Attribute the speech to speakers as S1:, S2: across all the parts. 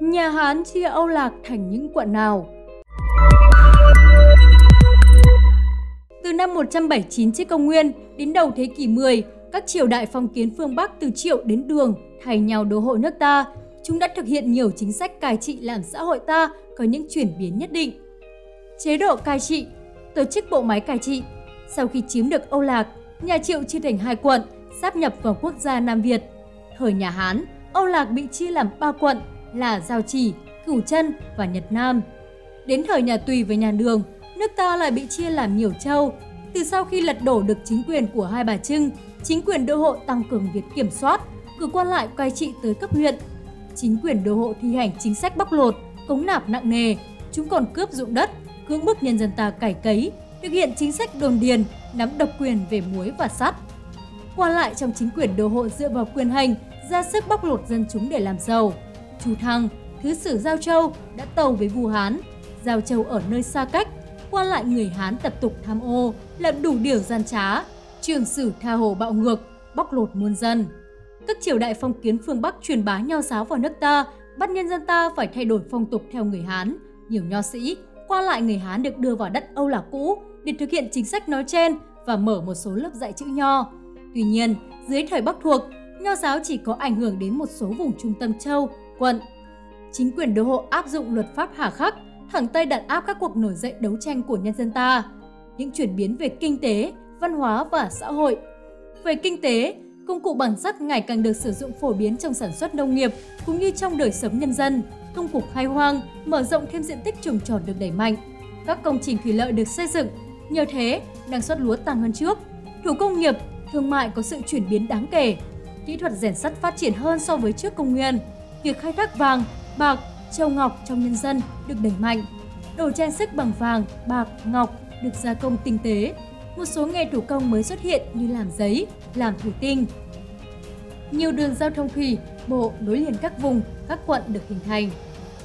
S1: Nhà Hán chia Âu Lạc thành những quận nào? Từ năm 179 trước công nguyên đến đầu thế kỷ 10, các triều đại phong kiến phương Bắc từ Triệu đến Đường thay nhau đô hộ nước ta. Chúng đã thực hiện nhiều chính sách cai trị làm xã hội ta có những chuyển biến nhất định. Chế độ cai trị Tổ chức bộ máy cai trị Sau khi chiếm được Âu Lạc, nhà Triệu chia thành hai quận, sáp nhập vào quốc gia Nam Việt. Thời nhà Hán, Âu Lạc bị chia làm ba quận là Giao Chỉ, Cửu Chân và Nhật Nam. Đến thời nhà Tùy với nhà Đường, nước ta lại bị chia làm nhiều châu. Từ sau khi lật đổ được chính quyền của hai bà Trưng, chính quyền đô hộ tăng cường việc kiểm soát, cử quan lại cai trị tới cấp huyện. Chính quyền đô hộ thi hành chính sách bóc lột, cống nạp nặng nề, chúng còn cướp dụng đất, cưỡng bức nhân dân ta cải cấy, thực hiện chính sách đồn điền, nắm độc quyền về muối và sắt. Qua lại trong chính quyền đô hộ dựa vào quyền hành, ra sức bóc lột dân chúng để làm giàu. Chu Thăng, thứ sử Giao Châu đã tàu với vua Hán. Giao Châu ở nơi xa cách, qua lại người Hán tập tục tham ô, làm đủ điều gian trá, trường sử tha hồ bạo ngược, bóc lột muôn dân. Các triều đại phong kiến phương Bắc truyền bá nho giáo vào nước ta, bắt nhân dân ta phải thay đổi phong tục theo người Hán. Nhiều nho sĩ, qua lại người Hán được đưa vào đất Âu Lạc cũ để thực hiện chính sách nói trên và mở một số lớp dạy chữ nho. Tuy nhiên, dưới thời Bắc thuộc, nho giáo chỉ có ảnh hưởng đến một số vùng trung tâm châu, quận. Chính quyền đô hộ áp dụng luật pháp hà khắc, thẳng tay đàn áp các cuộc nổi dậy đấu tranh của nhân dân ta. Những chuyển biến về kinh tế, văn hóa và xã hội. Về kinh tế, công cụ bằng sắt ngày càng được sử dụng phổ biến trong sản xuất nông nghiệp cũng như trong đời sống nhân dân. Công cuộc khai hoang, mở rộng thêm diện tích trồng trọt được đẩy mạnh. Các công trình thủy lợi được xây dựng, nhờ thế năng suất lúa tăng hơn trước. Thủ công nghiệp, thương mại có sự chuyển biến đáng kể. Kỹ thuật rèn sắt phát triển hơn so với trước công nguyên. Việc khai thác vàng, bạc, châu ngọc trong nhân dân được đẩy mạnh. Đồ trang sức bằng vàng, bạc, ngọc được gia công tinh tế. Một số nghề thủ công mới xuất hiện như làm giấy, làm thủy tinh. Nhiều đường giao thông thủy, bộ nối liền các vùng, các quận được hình thành.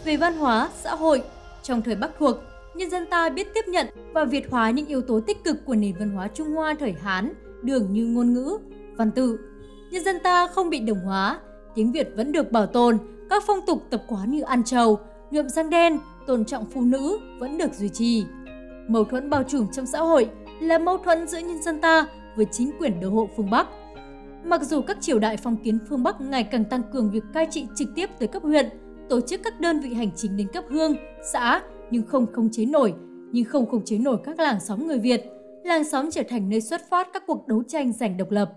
S1: Về văn hóa, xã hội, trong thời Bắc thuộc, nhân dân ta biết tiếp nhận và việt hóa những yếu tố tích cực của nền văn hóa Trung Hoa thời Hán, đường như ngôn ngữ, văn tự. Nhân dân ta không bị đồng hóa, tiếng Việt vẫn được bảo tồn, các phong tục tập quán như ăn trầu, nhuộm răng đen, tôn trọng phụ nữ vẫn được duy trì. Mâu thuẫn bao trùm trong xã hội là mâu thuẫn giữa nhân dân ta với chính quyền đô hộ phương Bắc. Mặc dù các triều đại phong kiến phương Bắc ngày càng tăng cường việc cai trị trực tiếp tới cấp huyện, tổ chức các đơn vị hành chính đến cấp hương, xã nhưng không khống chế nổi, nhưng không khống chế nổi các làng xóm người Việt. Làng xóm trở thành nơi xuất phát các cuộc đấu tranh giành độc lập.